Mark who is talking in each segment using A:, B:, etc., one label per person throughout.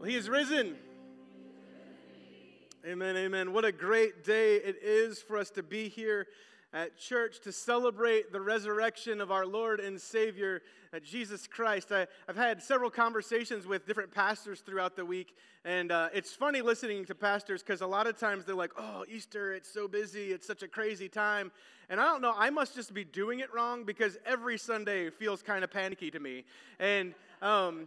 A: Well, he is risen. Amen, amen. What a great day it is for us to be here at church to celebrate the resurrection of our Lord and Savior, uh, Jesus Christ. I, have had several conversations with different pastors throughout the week, and uh, it's funny listening to pastors because a lot of times they're like, oh, Easter, it's so busy, it's such a crazy time. And I don't know, I must just be doing it wrong because every Sunday feels kind of panicky to me. And, um,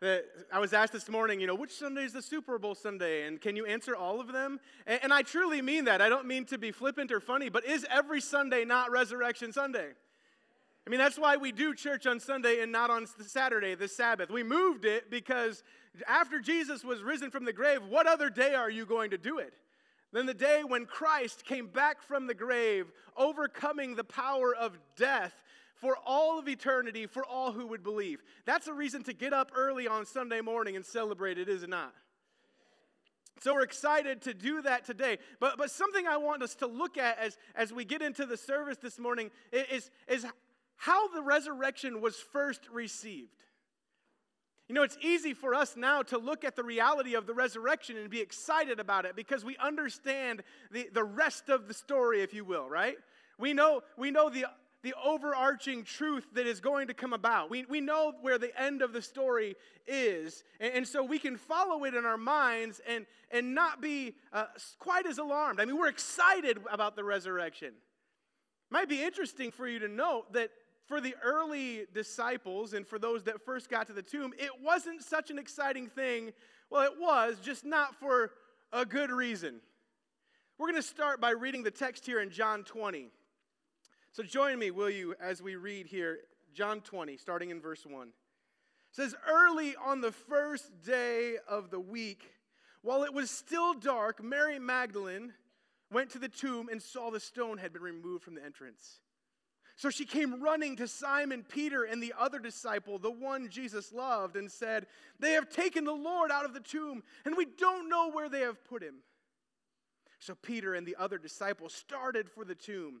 A: that I was asked this morning, you know, which Sunday is the Super Bowl Sunday? And can you answer all of them? And, and, I truly mean that. I don't mean to be flippant or funny, but is every Sunday not Resurrection Sunday? I mean, that's why we do church on Sunday and not on Saturday, the Sabbath. We moved it because after Jesus was risen from the grave, what other day are you going to do it? Than the day when Christ came back from the grave, overcoming the power of death for all of eternity for all who would believe. That's a reason to get up early on Sunday morning and celebrate it, is it not? So we're excited to do that today. But, but something I want us to look at as, as we get into the service this morning is, is how the resurrection was first received. You know, it's easy for us now to look at the reality of the resurrection and be excited about it because we understand the, the rest of the story, if you will, right? We know, we know the the overarching truth that is going to come about. We, we know where the end of the story is. And, and so we can follow it in our minds and, and not be uh, quite as alarmed. I mean, we're excited about the resurrection. Might be interesting for you to note that for the early disciples and for those that first got to the tomb, it wasn't such an exciting thing. Well, it was, just not for a good reason. We're going to start by reading the text here in John 20. So join me, will you, as we read here, John 20, starting in verse 1. It says, Early on the first day of the week, while it was still dark, Mary Magdalene went to the tomb and saw the stone had been removed from the entrance. So she came running to Simon Peter and the other disciple, the one Jesus loved, and said, They have taken the Lord out of the tomb, and we don't know where they have put him. So Peter and the other disciple started for the tomb.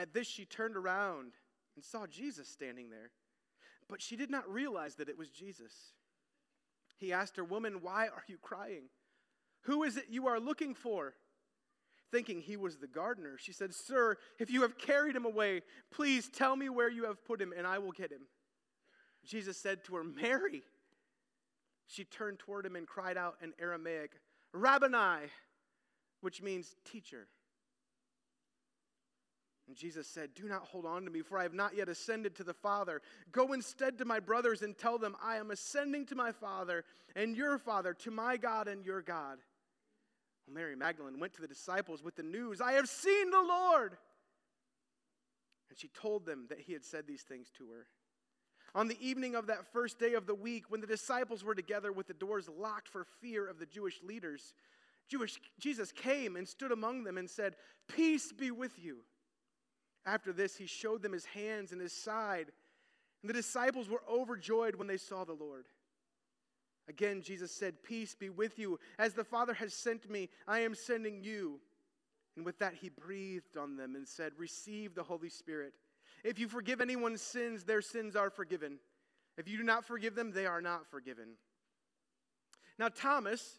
A: At this, she turned around and saw Jesus standing there, but she did not realize that it was Jesus. He asked her, Woman, why are you crying? Who is it you are looking for? Thinking he was the gardener, she said, Sir, if you have carried him away, please tell me where you have put him, and I will get him. Jesus said to her, Mary. She turned toward him and cried out in Aramaic, Rabboni, which means teacher. And Jesus said, Do not hold on to me, for I have not yet ascended to the Father. Go instead to my brothers and tell them, I am ascending to my Father and your Father, to my God and your God. Well, Mary Magdalene went to the disciples with the news, I have seen the Lord. And she told them that he had said these things to her. On the evening of that first day of the week, when the disciples were together with the doors locked for fear of the Jewish leaders, Jewish, Jesus came and stood among them and said, Peace be with you. After this, he showed them his hands and his side. And the disciples were overjoyed when they saw the Lord. Again, Jesus said, Peace be with you. As the Father has sent me, I am sending you. And with that, he breathed on them and said, Receive the Holy Spirit. If you forgive anyone's sins, their sins are forgiven. If you do not forgive them, they are not forgiven. Now, Thomas,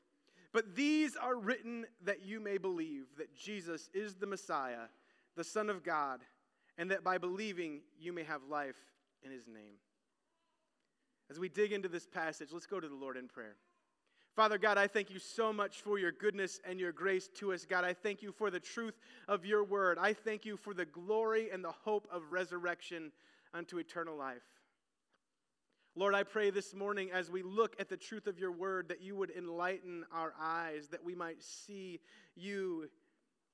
A: But these are written that you may believe that Jesus is the Messiah, the Son of God, and that by believing you may have life in his name. As we dig into this passage, let's go to the Lord in prayer. Father God, I thank you so much for your goodness and your grace to us. God, I thank you for the truth of your word. I thank you for the glory and the hope of resurrection unto eternal life. Lord, I pray this morning as we look at the truth of your word that you would enlighten our eyes, that we might see you,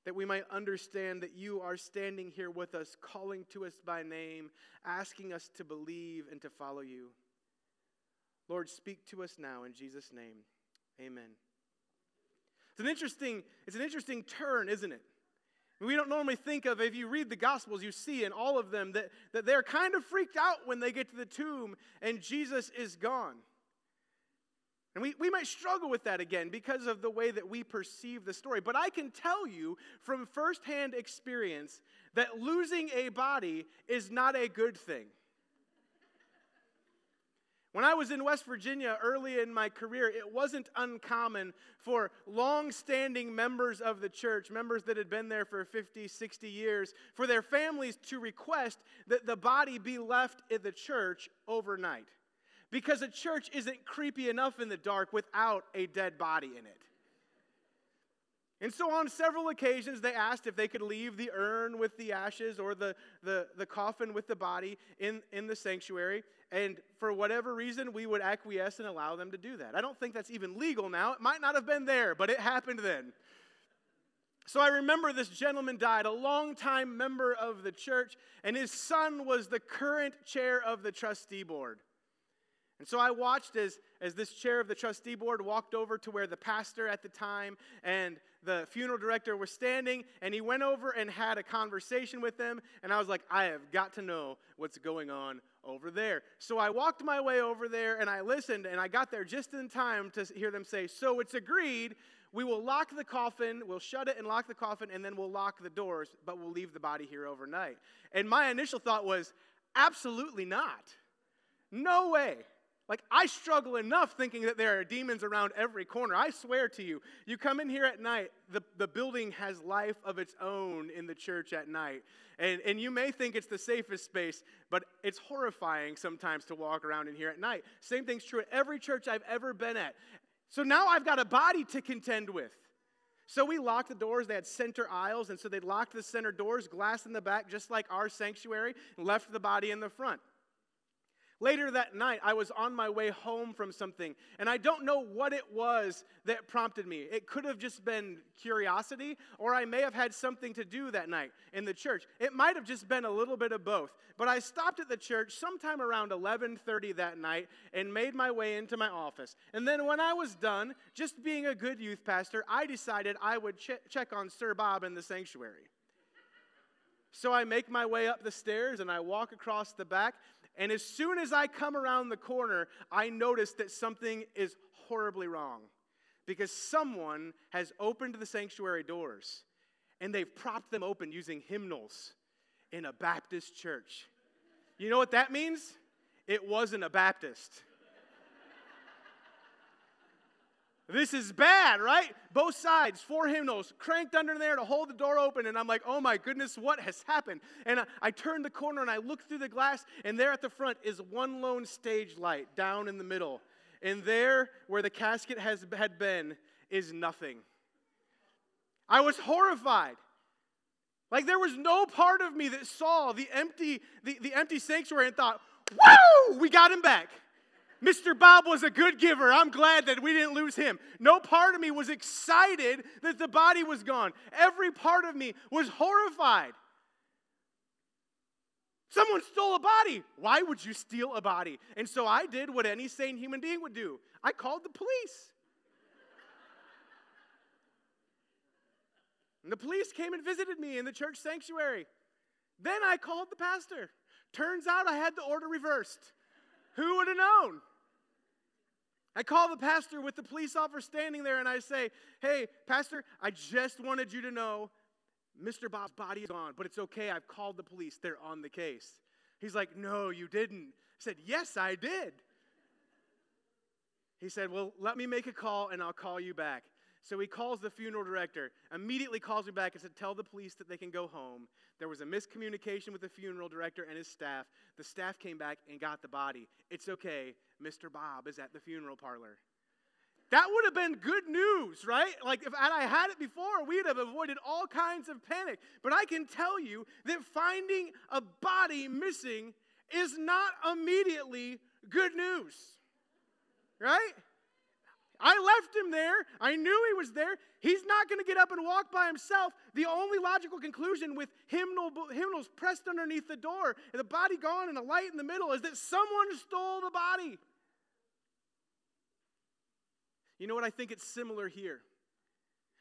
A: that we might understand that you are standing here with us, calling to us by name, asking us to believe and to follow you. Lord, speak to us now in Jesus' name. Amen. It's an interesting, it's an interesting turn, isn't it? We don't normally think of, if you read the Gospels, you see in all of them that, that they're kind of freaked out when they get to the tomb and Jesus is gone. And we, we might struggle with that again because of the way that we perceive the story. But I can tell you from firsthand experience that losing a body is not a good thing. When I was in West Virginia early in my career, it wasn't uncommon for long standing members of the church, members that had been there for 50, 60 years, for their families to request that the body be left in the church overnight. Because a church isn't creepy enough in the dark without a dead body in it. And so, on several occasions, they asked if they could leave the urn with the ashes or the, the, the coffin with the body in, in the sanctuary. And for whatever reason, we would acquiesce and allow them to do that. I don't think that's even legal now. It might not have been there, but it happened then. So I remember this gentleman died, a longtime member of the church, and his son was the current chair of the trustee board. And so I watched as, as this chair of the trustee board walked over to where the pastor at the time and the funeral director were standing, and he went over and had a conversation with them. And I was like, I have got to know what's going on over there. So I walked my way over there and I listened, and I got there just in time to hear them say, So it's agreed, we will lock the coffin, we'll shut it and lock the coffin, and then we'll lock the doors, but we'll leave the body here overnight. And my initial thought was, Absolutely not. No way. Like, I struggle enough thinking that there are demons around every corner. I swear to you, you come in here at night, the, the building has life of its own in the church at night. And, and you may think it's the safest space, but it's horrifying sometimes to walk around in here at night. Same thing's true at every church I've ever been at. So now I've got a body to contend with. So we locked the doors. They had center aisles, and so they locked the center doors, glass in the back, just like our sanctuary, and left the body in the front. Later that night, I was on my way home from something, and I don't know what it was that prompted me. It could have just been curiosity, or I may have had something to do that night in the church. It might have just been a little bit of both. But I stopped at the church sometime around 11:30 that night and made my way into my office. And then when I was done, just being a good youth pastor, I decided I would ch- check on Sir Bob in the sanctuary. So I make my way up the stairs and I walk across the back and as soon as I come around the corner, I notice that something is horribly wrong because someone has opened the sanctuary doors and they've propped them open using hymnals in a Baptist church. You know what that means? It wasn't a Baptist. This is bad, right? Both sides, four hymnals, cranked under there to hold the door open. And I'm like, oh my goodness, what has happened? And I, I turn the corner and I look through the glass, and there at the front is one lone stage light down in the middle. And there, where the casket has, had been, is nothing. I was horrified. Like there was no part of me that saw the empty, the, the empty sanctuary and thought, whoa, we got him back. Mr. Bob was a good giver. I'm glad that we didn't lose him. No part of me was excited that the body was gone. Every part of me was horrified. Someone stole a body. Why would you steal a body? And so I did what any sane human being would do I called the police. and the police came and visited me in the church sanctuary. Then I called the pastor. Turns out I had the order reversed. Who would have known? I call the pastor with the police officer standing there and I say, Hey, Pastor, I just wanted you to know Mr. Bob's body is gone, but it's okay. I've called the police. They're on the case. He's like, No, you didn't. I said, Yes, I did. He said, Well, let me make a call and I'll call you back. So he calls the funeral director, immediately calls me back and said, Tell the police that they can go home. There was a miscommunication with the funeral director and his staff. The staff came back and got the body. It's okay. Mr. Bob is at the funeral parlor. That would have been good news, right? Like if I had it before, we'd have avoided all kinds of panic. But I can tell you that finding a body missing is not immediately good news, right? I left him there. I knew he was there. He's not going to get up and walk by himself. The only logical conclusion with hymnal, hymnals pressed underneath the door and the body gone and a light in the middle is that someone stole the body. You know what? I think it's similar here.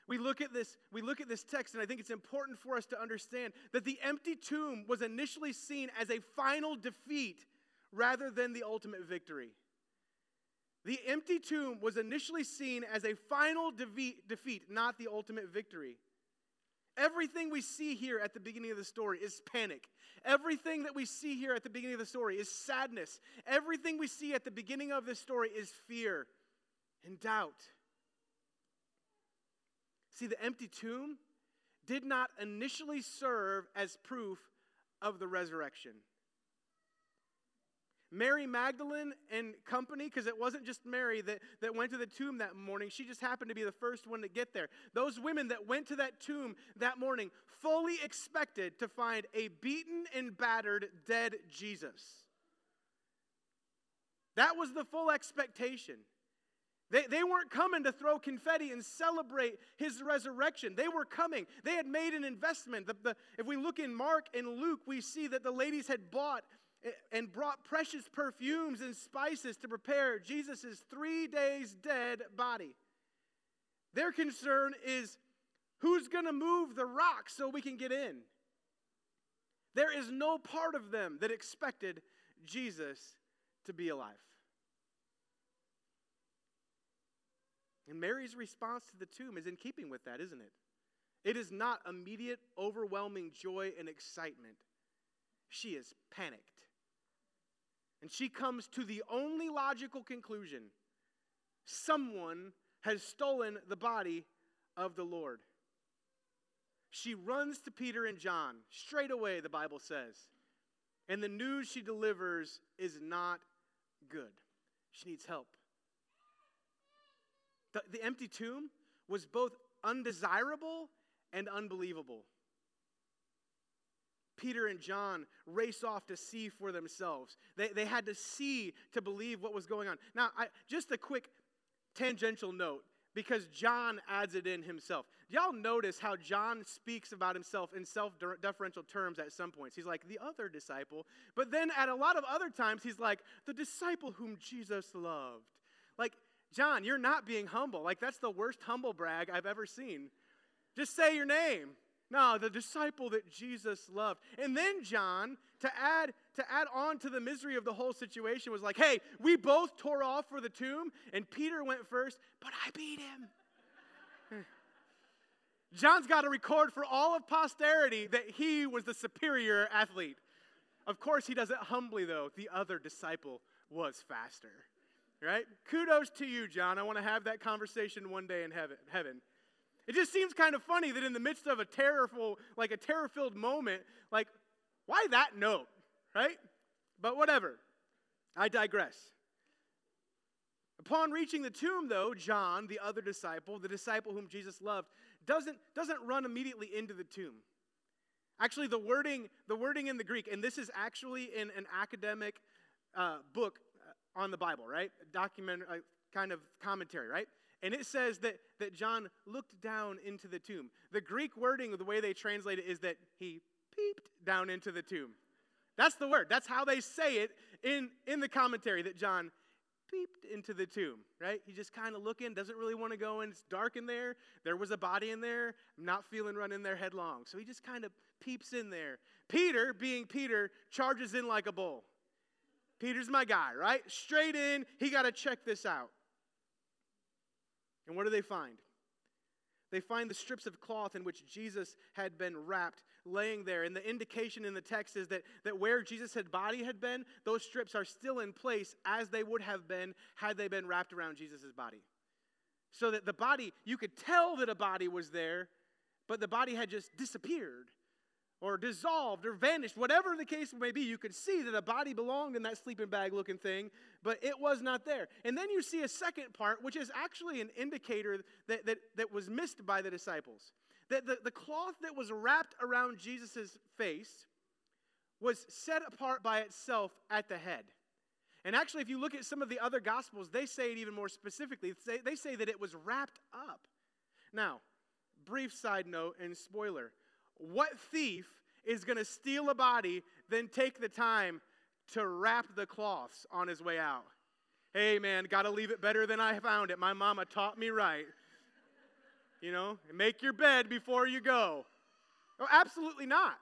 A: We look at this, we look at this text, and I think it's important for us to understand that the empty tomb was initially seen as a final defeat rather than the ultimate victory. The empty tomb was initially seen as a final defeat, not the ultimate victory. Everything we see here at the beginning of the story is panic. Everything that we see here at the beginning of the story is sadness. Everything we see at the beginning of this story is fear and doubt. See, the empty tomb did not initially serve as proof of the resurrection. Mary Magdalene and company, because it wasn't just Mary that, that went to the tomb that morning, she just happened to be the first one to get there. Those women that went to that tomb that morning fully expected to find a beaten and battered dead Jesus. That was the full expectation. They, they weren't coming to throw confetti and celebrate his resurrection. They were coming. They had made an investment. The, the, if we look in Mark and Luke, we see that the ladies had bought and brought precious perfumes and spices to prepare Jesus' three days dead body. Their concern is who's going to move the rock so we can get in? There is no part of them that expected Jesus to be alive. And Mary's response to the tomb is in keeping with that, isn't it? It is not immediate, overwhelming joy and excitement. She is panicked. And she comes to the only logical conclusion someone has stolen the body of the Lord. She runs to Peter and John straight away, the Bible says. And the news she delivers is not good. She needs help. The, the empty tomb was both undesirable and unbelievable. Peter and John race off to see for themselves. They, they had to see to believe what was going on. Now, I, just a quick tangential note because John adds it in himself. Y'all notice how John speaks about himself in self deferential terms at some points. He's like, the other disciple. But then at a lot of other times, he's like, the disciple whom Jesus loved. Like, John, you're not being humble. Like, that's the worst humble brag I've ever seen. Just say your name. No, the disciple that Jesus loved. And then John, to add to add on to the misery of the whole situation, was like, hey, we both tore off for the tomb, and Peter went first, but I beat him. John's got to record for all of posterity that he was the superior athlete. Of course, he does it humbly, though. The other disciple was faster right? Kudos to you, John. I want to have that conversation one day in heaven. heaven. It just seems kind of funny that in the midst of a terrorful, like a terror-filled moment, like, why that note, right? But whatever. I digress. Upon reaching the tomb, though, John, the other disciple, the disciple whom Jesus loved, doesn't, doesn't run immediately into the tomb. Actually, the wording, the wording in the Greek, and this is actually in an academic uh, book on the Bible, right? Document, a kind of commentary, right? And it says that, that John looked down into the tomb. The Greek wording, the way they translate it, is that he peeped down into the tomb. That's the word. That's how they say it in, in the commentary that John peeped into the tomb, right? He just kind of looking, doesn't really want to go in. It's dark in there. There was a body in there. I'm not feeling running there headlong. So he just kind of peeps in there. Peter, being Peter, charges in like a bull. Peter's my guy, right? Straight in. He got to check this out. And what do they find? They find the strips of cloth in which Jesus had been wrapped laying there. And the indication in the text is that, that where Jesus' had body had been, those strips are still in place as they would have been had they been wrapped around Jesus' body. So that the body, you could tell that a body was there, but the body had just disappeared or dissolved or vanished, whatever the case may be, you could see that a body belonged in that sleeping bag looking thing, but it was not there. And then you see a second part, which is actually an indicator that, that, that was missed by the disciples. That the, the cloth that was wrapped around Jesus' face was set apart by itself at the head. And actually, if you look at some of the other gospels, they say it even more specifically. They, they say that it was wrapped up. Now, brief side note and spoiler what thief is going to steal a body, then take the time to wrap the cloths on his way out? Hey, man, got to leave it better than I found it. My mama taught me right. You know, make your bed before you go. Oh, absolutely not.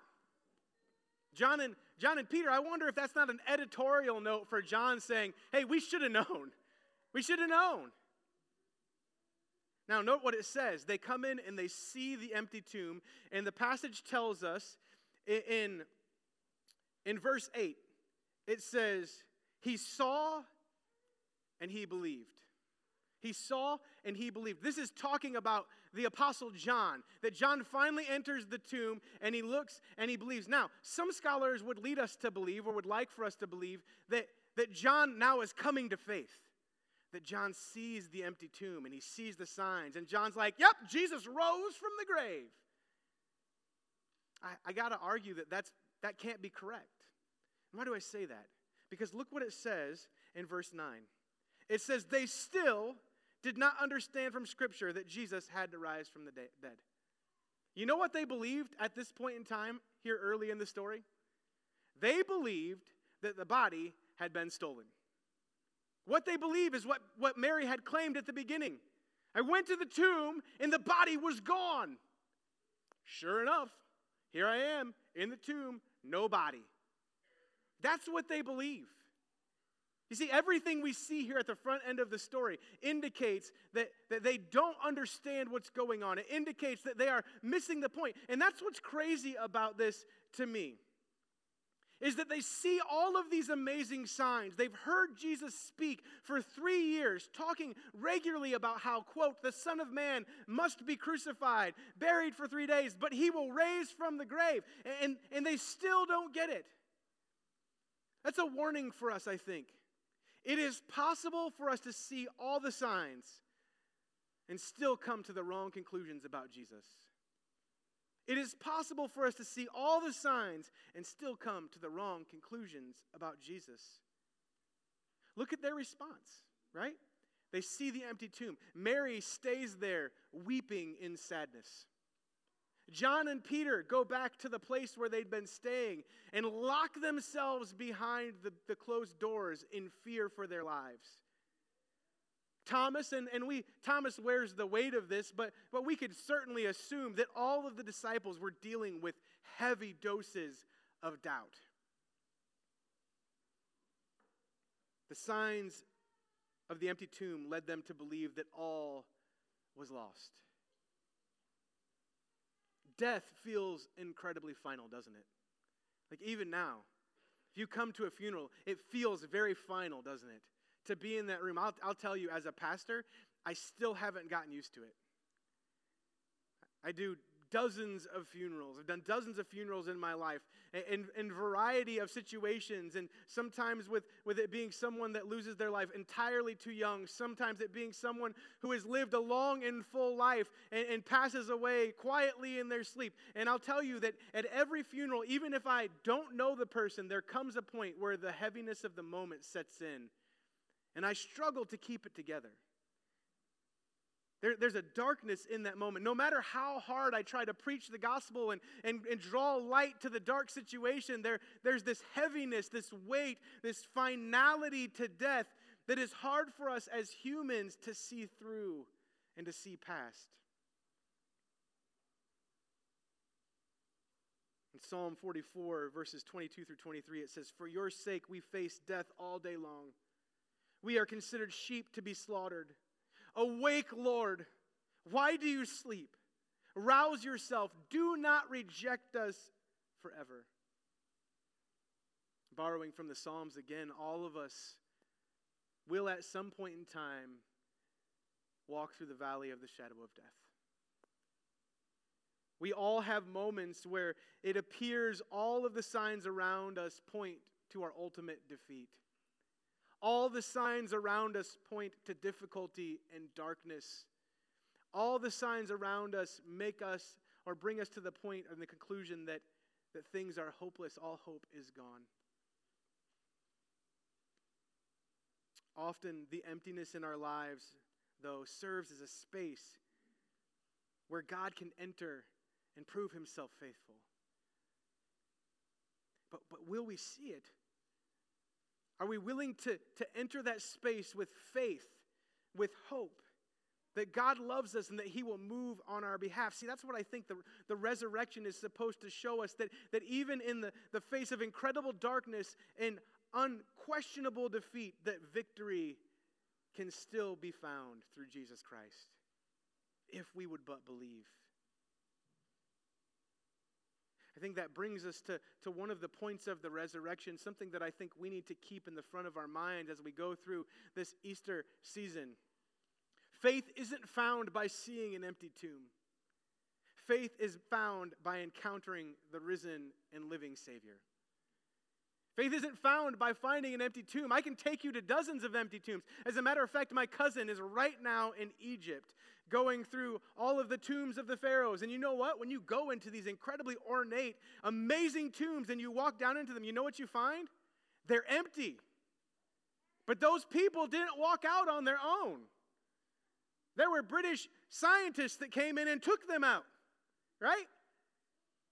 A: John and John and Peter, I wonder if that's not an editorial note for John saying, "Hey, we should have known. We should have known." Now, note what it says. They come in and they see the empty tomb, and the passage tells us in, in verse 8, it says, He saw and he believed. He saw and he believed. This is talking about the Apostle John, that John finally enters the tomb and he looks and he believes. Now, some scholars would lead us to believe, or would like for us to believe, that, that John now is coming to faith that John sees the empty tomb and he sees the signs. And John's like, Yep, Jesus rose from the grave. I, I got to argue that that's, that can't be correct. why do I say that? Because look what it says in verse 9. It says, They still did not understand from Scripture that Jesus had to rise from the dead. You know what they believed at this point in time, here early in the story? They believed that the body had been stolen. What they believe is what, what Mary had claimed at the beginning. I went to the tomb and the body was gone. Sure enough, here I am in the tomb, no body. That's what they believe. You see, everything we see here at the front end of the story indicates that, that they don't understand what's going on. It indicates that they are missing the point. And that's what's crazy about this to me is that they see all of these amazing signs. They've heard Jesus speak for three years, talking regularly about how, quote, the Son of Man must be crucified, buried for three days, but he will raise from the grave. And, and they still don't get it. That's a warning for us, I think. It is possible for us to see all the signs and still come to the wrong conclusions about Jesus. It is possible for us to see all the signs and still come to the wrong conclusions about Jesus. Look at their response, right? They see the empty tomb. Mary stays there weeping in sadness. John and Peter go back to the place where they'd been staying and lock themselves behind the, the closed doors in fear for their lives. Thomas, and, and we Thomas wears the weight of this, but, but we could certainly assume that all of the disciples were dealing with heavy doses of doubt. The signs of the empty tomb led them to believe that all was lost. Death feels incredibly final, doesn't it? Like even now, if you come to a funeral, it feels very final, doesn't it? To be in that room. I'll, I'll tell you, as a pastor, I still haven't gotten used to it. I do dozens of funerals. I've done dozens of funerals in my life in, in variety of situations, and sometimes with, with it being someone that loses their life entirely too young, sometimes it being someone who has lived a long and full life and, and passes away quietly in their sleep. And I'll tell you that at every funeral, even if I don't know the person, there comes a point where the heaviness of the moment sets in And I struggle to keep it together. There, there's a darkness in that moment. No matter how hard I try to preach the gospel and, and, and draw light to the dark situation, there, there's this heaviness, this weight, this finality to death that is hard for us as humans to see through and to see past. In Psalm 44, verses 22 through 23, it says, For your sake we face death all day long. We are considered sheep to be slaughtered. Awake, Lord. Why do you sleep? Rouse yourself. Do not reject us forever. Borrowing from the Psalms again, all of us will at some point in time walk through the valley of the shadow of death. We all have moments where it appears all of the signs around us point to our ultimate defeat. All the signs around us point to difficulty and darkness. All the signs around us make us or bring us to the and the conclusion that, that things are hopeless, all hope is gone. Often, the emptiness in our lives, though, serves as a space where God can enter and prove himself faithful. But, but will we see it? Are we willing to, to enter that space with faith, with hope, that God loves us and that He will move on our behalf? See, that's what I think the, the resurrection is supposed to show us that, that even in the, the face of incredible darkness and unquestionable defeat, that victory can still be found through Jesus Christ if we would but believe. I think that brings us to, to one of the points of the resurrection, something that I think we need to keep in the front of our mind as we go through this Easter season. Faith isn't found by seeing an empty tomb. Faith is found by encountering the risen and living Savior. Faith isn't found by finding an empty tomb. I can take you to dozens of empty tombs. As a matter of fact, my cousin is right now in Egypt going through all of the tombs of the pharaohs. And you know what? When you go into these incredibly ornate, amazing tombs and you walk down into them, you know what you find? They're empty. But those people didn't walk out on their own. There were British scientists that came in and took them out, right?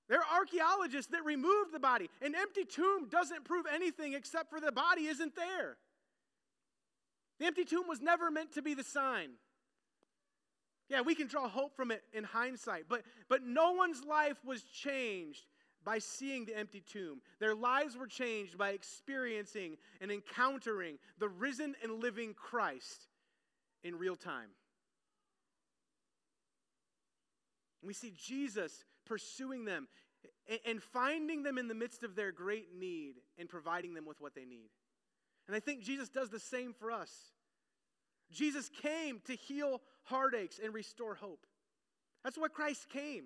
A: There are archaeologists that removed the body. An empty tomb doesn't prove anything except for the body isn't there. The empty tomb was never meant to be the sign. Yeah, we can draw hope from it in hindsight, but, but no one's life was changed by seeing the empty tomb. Their lives were changed by experiencing and encountering the risen and living Christ in real time. We see Jesus pursuing them and finding them in the midst of their great need and providing them with what they need. And I think Jesus does the same for us. Jesus came to heal heartaches and restore hope. That's what Christ came.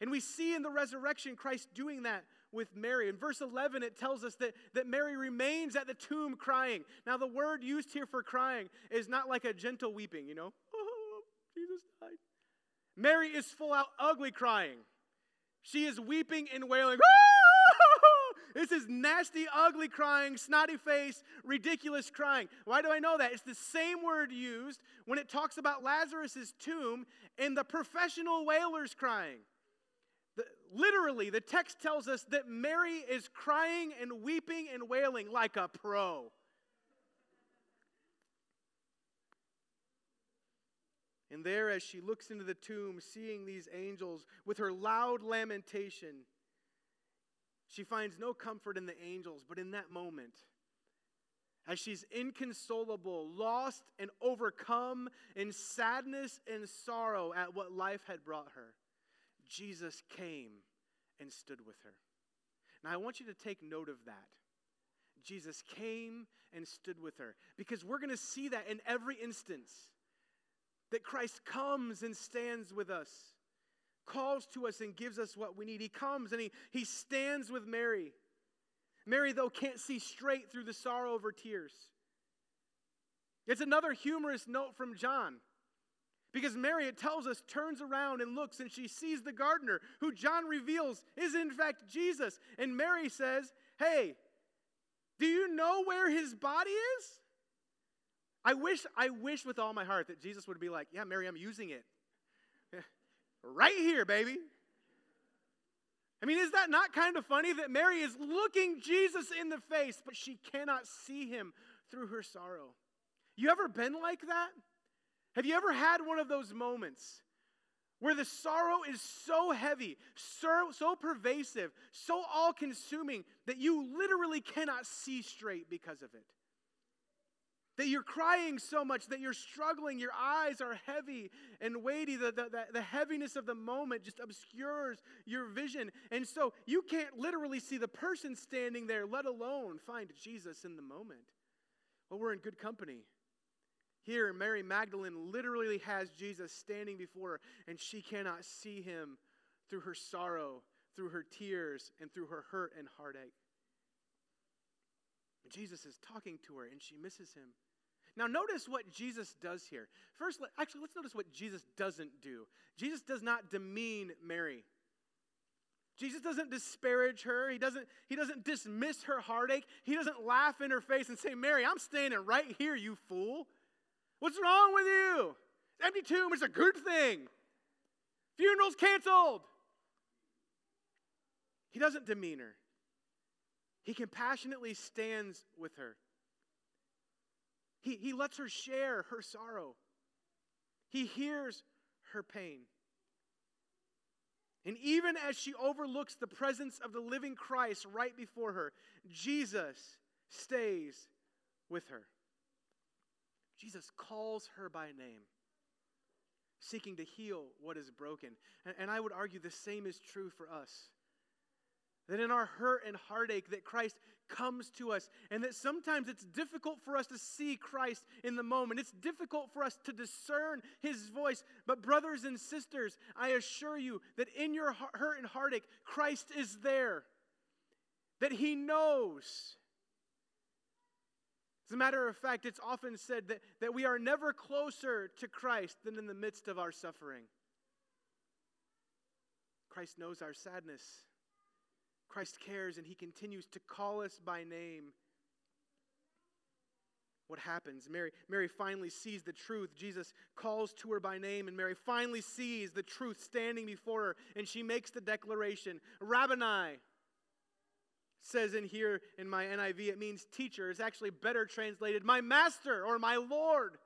A: And we see in the resurrection Christ doing that with Mary. In verse 11, it tells us that, that Mary remains at the tomb crying. Now, the word used here for crying is not like a gentle weeping, you know? Oh, Jesus died. Mary is full out ugly crying. She is weeping and wailing. This is nasty, ugly crying, snotty face, ridiculous crying. Why do I know that? It's the same word used when it talks about Lazarus' tomb and the professional wailers crying. The, literally, the text tells us that Mary is crying and weeping and wailing like a pro. And there, as she looks into the tomb, seeing these angels with her loud lamentation, she finds no comfort in the angels, but in that moment, as she's inconsolable, lost, and overcome in sadness and sorrow at what life had brought her, Jesus came and stood with her. Now, I want you to take note of that. Jesus came and stood with her because we're going to see that in every instance that Christ comes and stands with us calls to us and gives us what we need. He comes and he, he stands with Mary. Mary, though, can't see straight through the sorrow of her tears. It's another humorous note from John. Because Mary, it tells us, turns around and looks and she sees the gardener, who John reveals is in fact Jesus. And Mary says, Hey, do you know where his body is? I wish, I wish with all my heart that Jesus would be like, Yeah, Mary, I'm using it. right here, baby. I mean, is that not kind of funny that Mary is looking Jesus in the face, but she cannot see him through her sorrow? You ever been like that? Have you ever had one of those moments where the sorrow is so heavy, so, so pervasive, so all consuming that you literally cannot see straight because of it? That you're crying so much that you're struggling, your eyes are heavy and weighty. The, the, the, the, heaviness of the moment just obscures your vision. And so you can't literally see the person standing there, let alone find Jesus in the moment. Well, we're in good company. Here, Mary Magdalene literally has Jesus standing before her, and she cannot see him through her sorrow, through her tears, and through her hurt and heartache. Jesus is talking to her and she misses him. Now, notice what Jesus does here. First, actually, let's notice what Jesus doesn't do. Jesus does not demean Mary. Jesus doesn't disparage her. He doesn't, he doesn't dismiss her heartache. He doesn't laugh in her face and say, Mary, I'm standing right here, you fool. What's wrong with you? Empty tomb is a good thing. Funeral's canceled. He doesn't demean her. He compassionately stands with her. He, he lets her share her sorrow. He hears her pain. And even as she overlooks the presence of the living Christ right before her, Jesus stays with her. Jesus calls her by name, seeking to heal what is broken. And, and I would argue the same is true for us. That in our hurt and heartache, that Christ comes to us, and that sometimes it's difficult for us to see Christ in the moment. It's difficult for us to discern his voice. But, brothers and sisters, I assure you that in your hurt and heartache, Christ is there, that he knows. As a matter of fact, it's often said that, that we are never closer to Christ than in the midst of our suffering. Christ knows our sadness. Christ cares and he continues to call us by name. What happens? Mary, Mary finally sees the truth. Jesus calls to her by name, and Mary finally sees the truth standing before her, and she makes the declaration Rabboni says in here in my NIV, it means teacher. It's actually better translated, my master or my Lord.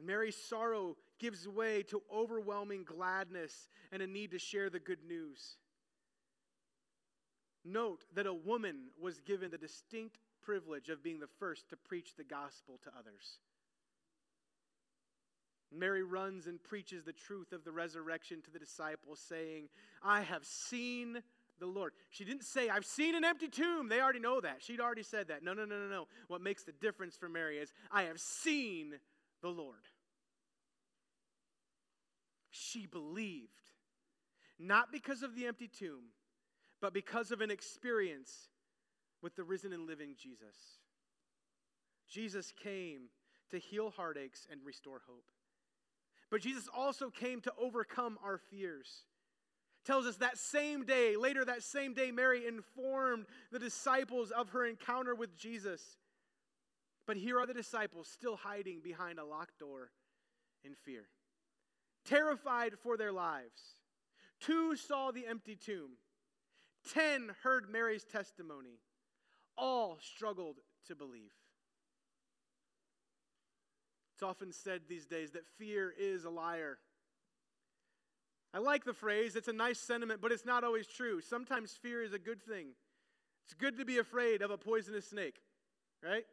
A: And Mary's sorrow gives way to overwhelming gladness and a need to share the good news. Note that a woman was given the distinct privilege of being the first to preach the gospel to others. Mary runs and preaches the truth of the resurrection to the disciples, saying, I have seen the Lord. She didn't say, I've seen an empty tomb. They already know that. She'd already said that. No, no, no, no, no. What makes the difference for Mary is, I have seen the Lord. She believed, not because of the empty tomb, but because of an experience with the risen and living Jesus. Jesus came to heal heartaches and restore hope. But Jesus also came to overcome our fears. Tells us that same day, later that same day, Mary informed the disciples of her encounter with Jesus. But here are the disciples still hiding behind a locked door in fear terrified for their lives. Two saw the empty tomb. Ten heard Mary's testimony. All struggled to believe. It's often said these days that fear is a liar. I like the phrase, it's a nice sentiment, but it's not always true. Sometimes fear is a good thing. It's good to be afraid of a poisonous snake, right?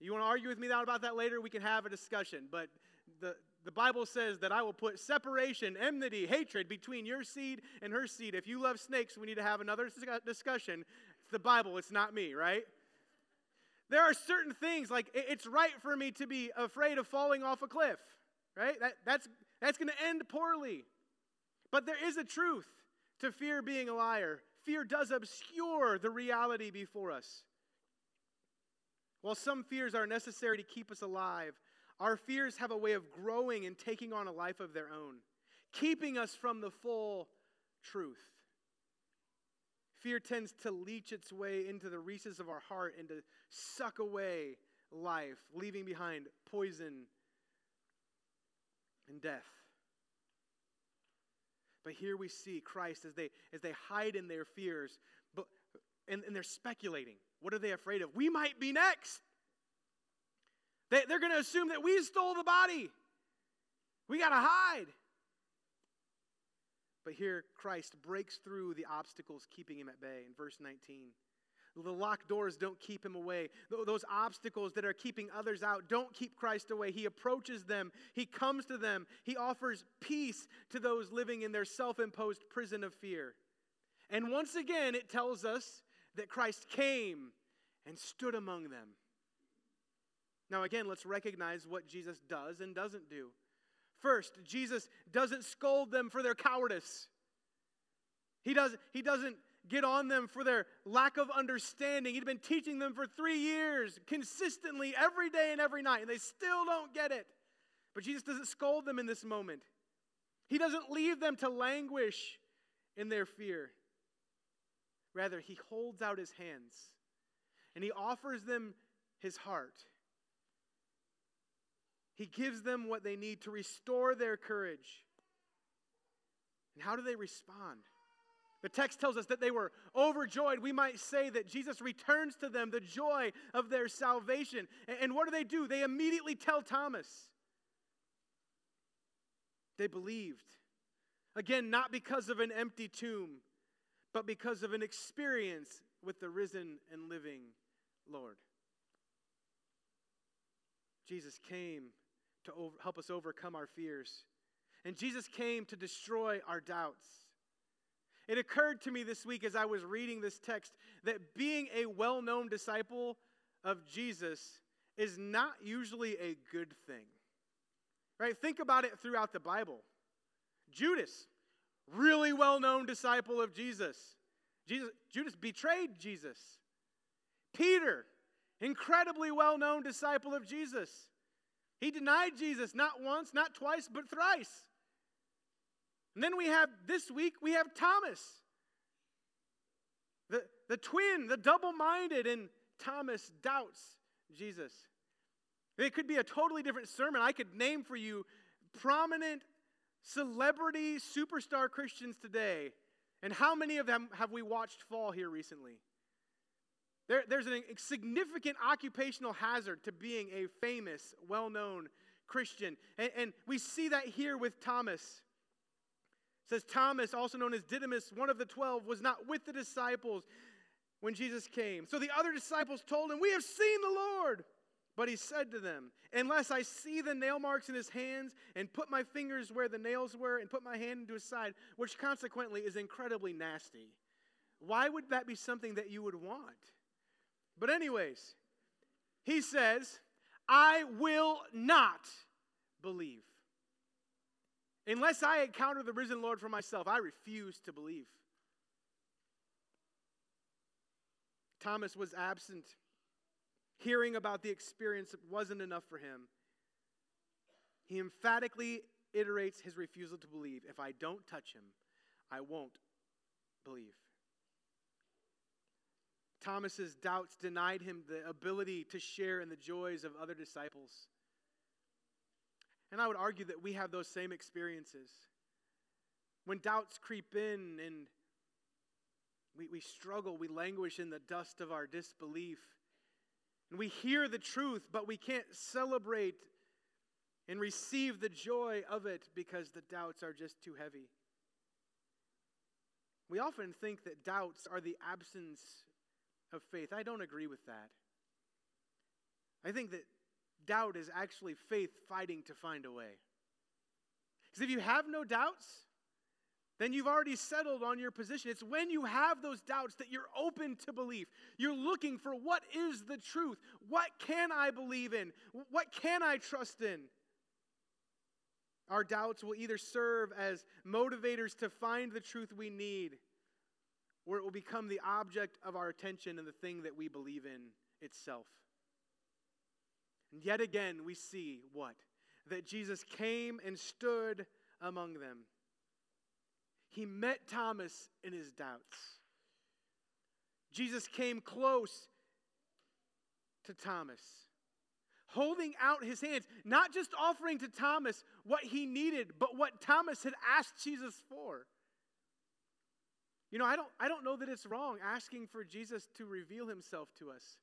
A: You want to argue with me about that later? We can have a discussion. But the, the Bible says that I will put separation, enmity, hatred between your seed and her seed. If you love snakes, we need to have another discussion. It's the Bible, it's not me, right? There are certain things, like it's right for me to be afraid of falling off a cliff, right? That, that's that's going to end poorly. But there is a truth to fear being a liar. Fear does obscure the reality before us. While some fears are necessary to keep us alive, our fears have a way of growing and taking on a life of their own, keeping us from the full truth. Fear tends to leach its way into the recesses of our heart and to suck away life, leaving behind poison and death. But here we see Christ as they, as they hide in their fears, but, and, and they're speculating. What are they afraid of? We might be next. They, they're going to assume that we stole the body. We got to hide. But here, Christ breaks through the obstacles keeping him at bay in verse 19. The locked doors don't keep him away. Those obstacles that are keeping others out don't keep Christ away. He approaches them, he comes to them, he offers peace to those living in their self imposed prison of fear. And once again, it tells us that Christ came and stood among them. Now, again, let's recognize what Jesus does and doesn't do. First, Jesus doesn't scold them for their cowardice. He, does, he doesn't get on them for their lack of understanding. He'd been teaching them for three years, consistently, every day and every night, and they still don't get it. But Jesus doesn't scold them in this moment. He doesn't leave them to languish in their fear. Rather, he holds out his hands and he offers them his heart. He gives them what they need to restore their courage. And how do they respond? The text tells us that they were overjoyed. We might say that Jesus returns to them the joy of their salvation. And what do they do? They immediately tell Thomas. They believed. Again, not because of an empty tomb, but because of an experience with the risen and living Lord. Jesus came to over, help us overcome our fears. And Jesus came to destroy our doubts. It occurred to me this week as I was reading this text that being a well known disciple of Jesus is not usually a good thing. Right? Think about it throughout the Bible. Judas, really well known disciple of Jesus. Jesus. Judas betrayed Jesus. Peter, incredibly well known disciple of Jesus. He denied Jesus not once, not twice, but thrice. And then we have this week, we have Thomas, the, the twin, the double minded, and Thomas doubts Jesus. It could be a totally different sermon. I could name for you prominent celebrity superstar Christians today. And how many of them have we watched fall here recently? There, there's a significant occupational hazard to being a famous, well known Christian. And, and, we see that here with Thomas. Says Thomas, also known as Didymus, one of the twelve, was not with the disciples when Jesus came. So the other disciples told him, We have seen the Lord. But he said to them, Unless I see the nail marks in his hands and put my fingers where the nails were and put my hand into his side, which consequently is incredibly nasty, why would that be something that you would want? But, anyways, he says, I will not believe. Unless I encounter the risen Lord for myself, I refuse to believe. Thomas was absent. Hearing about the experience wasn't enough for him. He emphatically iterates his refusal to believe. If I don't touch him, I won't believe. Thomas's doubts denied him the ability to share in the joys of other disciples. And I would argue that we have those same experiences. When doubts creep in and we, we struggle, we languish in the dust of our disbelief. And we hear the truth, but we can't celebrate and receive the joy of it because the doubts are just too heavy. We often think that doubts are the absence of faith. I don't agree with that. I think that doubt is actually faith fighting to find a way. Because if you have no doubts, then you've already settled on your position. It's when you have those doubts that you're open to belief. You're looking for what is the truth? What can I believe in? What can I trust in? Our doubts will either serve as motivators to find the truth we need where it will become the object of our attention and the thing that we believe in itself. And yet again, we see what? That Jesus came and stood among them. He met Thomas in his doubts. Jesus came close to Thomas, holding out his hands, not just offering to Thomas what he needed, but what Thomas had asked Jesus for. You know, I don't, I don't know that it's wrong asking for Jesus to reveal himself to us,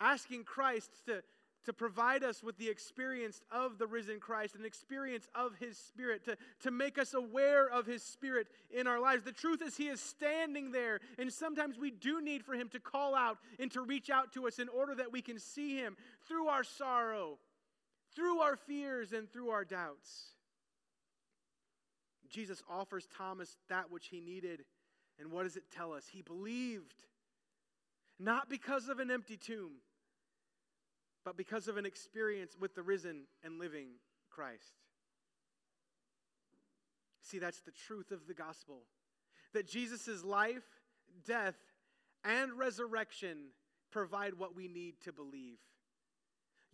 A: asking Christ to, to provide us with the experience of the risen Christ, an experience of His Spirit, to, to make us aware of His Spirit in our lives. The truth is, He is standing there, and sometimes we do need for Him to call out and to reach out to us in order that we can see Him through our sorrow, through our fears, and through our doubts. Jesus offers Thomas that which he needed. And what does it tell us? He believed, not because of an empty tomb but because of an experience with the risen and living Christ. See, that's the truth of the gospel. That Jesus' life, death, and resurrection provide what we need to believe.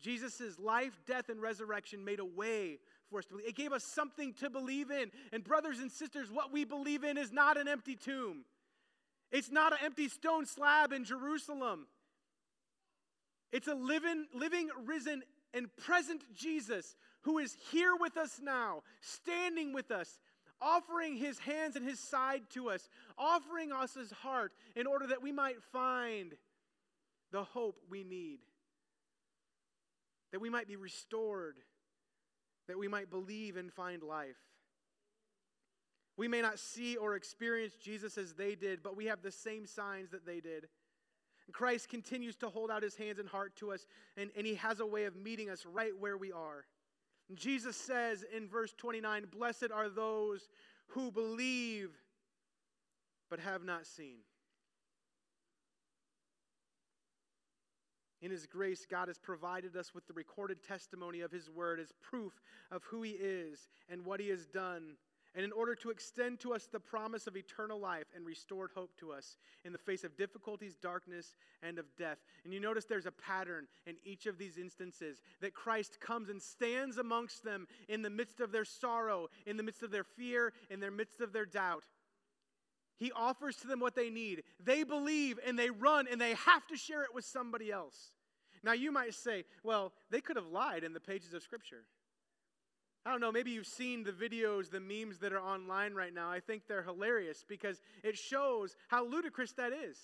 A: Jesus' life, death, and resurrection made a way for us to believe. It gave us something to believe in. And, brothers and sisters, what we believe in is not an empty tomb, it's not an empty stone slab in Jerusalem. It's a living, living, risen, and present Jesus who is here with us now, standing with us, offering his hands and his side to us, offering us his heart in order that we might find the hope we need, that we might be restored, that we might believe and find life. We may not see or experience Jesus as they did, but we have the same signs that they did. Christ continues to hold out his hands and heart to us, and, and he has a way of meeting us right where we are. And Jesus says in verse 29 Blessed are those who believe but have not seen. In His grace, God has provided us with the recorded testimony of His word as proof of who He is and what He has done and in order to extend to us the promise of eternal life and restored hope to us in the face of difficulties, darkness, and of death. And you notice there's a pattern in each of these instances that Christ comes and stands amongst them in the midst of their sorrow, in the midst of their fear, in the midst of their doubt. He offers to them what they need. They believe and they run and they have to share it with somebody else. Now, you might say, well, they could have lied in the pages of Scripture. I don't know, maybe you've seen the videos, the memes that are online right now. I think they're hilarious because it shows how ludicrous that is.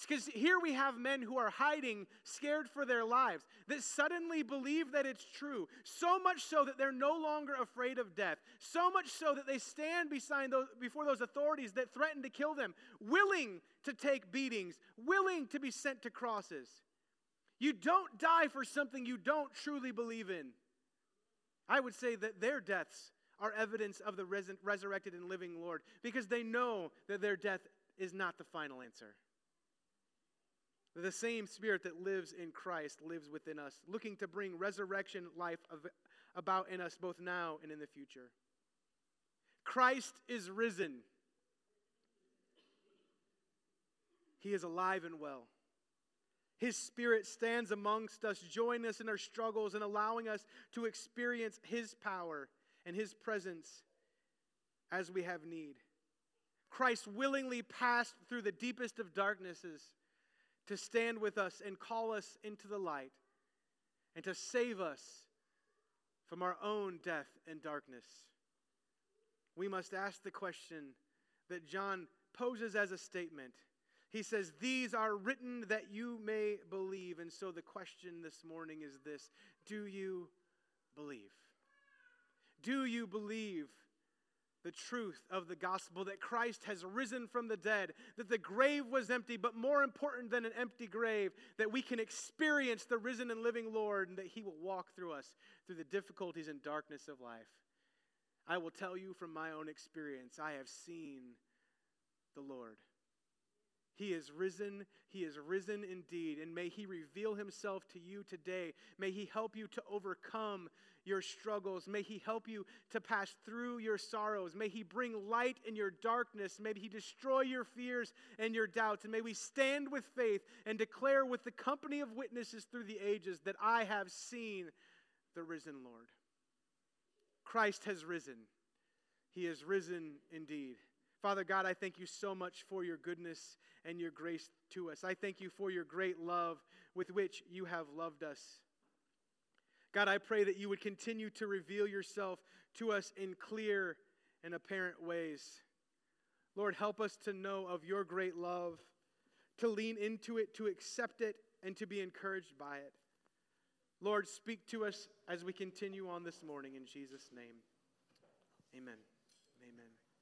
A: Because here we have men who are hiding, scared for their lives, that suddenly believe that it's true. So much so that they're no longer afraid of death. So much so that they stand beside those, before those authorities that threaten to kill them, willing to take beatings, willing to be sent to crosses. You don't die for something you don't truly believe in. I would say that their deaths are evidence of the res- resurrected and living Lord because they know that their death is not the final answer. The same spirit that lives in Christ lives within us, looking to bring resurrection life about in us both now and in the future. Christ is risen. He is alive and well. His Spirit stands amongst us, joining us in our struggles and allowing us to experience His power and His presence as we have need. Christ willingly passed through the deepest of darknesses to stand with us and call us into the light and to save us from our own death and darkness. We must ask the question that John poses as a statement he says, These are written that you may believe. And so the question this morning is this Do you believe? Do you believe the truth of the gospel that Christ has risen from the dead, that the grave was empty, but more important than an empty grave, that we can experience the risen and living Lord and that He will walk through us through the difficulties and darkness of life? I will tell you from my own experience, I have seen the Lord. He is risen. He is risen indeed. And may He reveal Himself to you today. May He help you to overcome your struggles. May He help you to pass through your sorrows. May He bring light in your darkness. May He destroy your fears and your doubts. And may we stand with faith and declare with the company of witnesses through the ages that I have seen the risen Lord. Christ has risen. He is risen indeed. Father God, I thank you so much for your goodness and your grace to us. I thank you for your great love with which you have loved us. God, I pray that you would continue to reveal yourself to us in clear and apparent ways. Lord, help us to know of your great love, to lean into it, to accept it, and to be encouraged by it. Lord, speak to us as we continue on this morning in Jesus' name. Amen.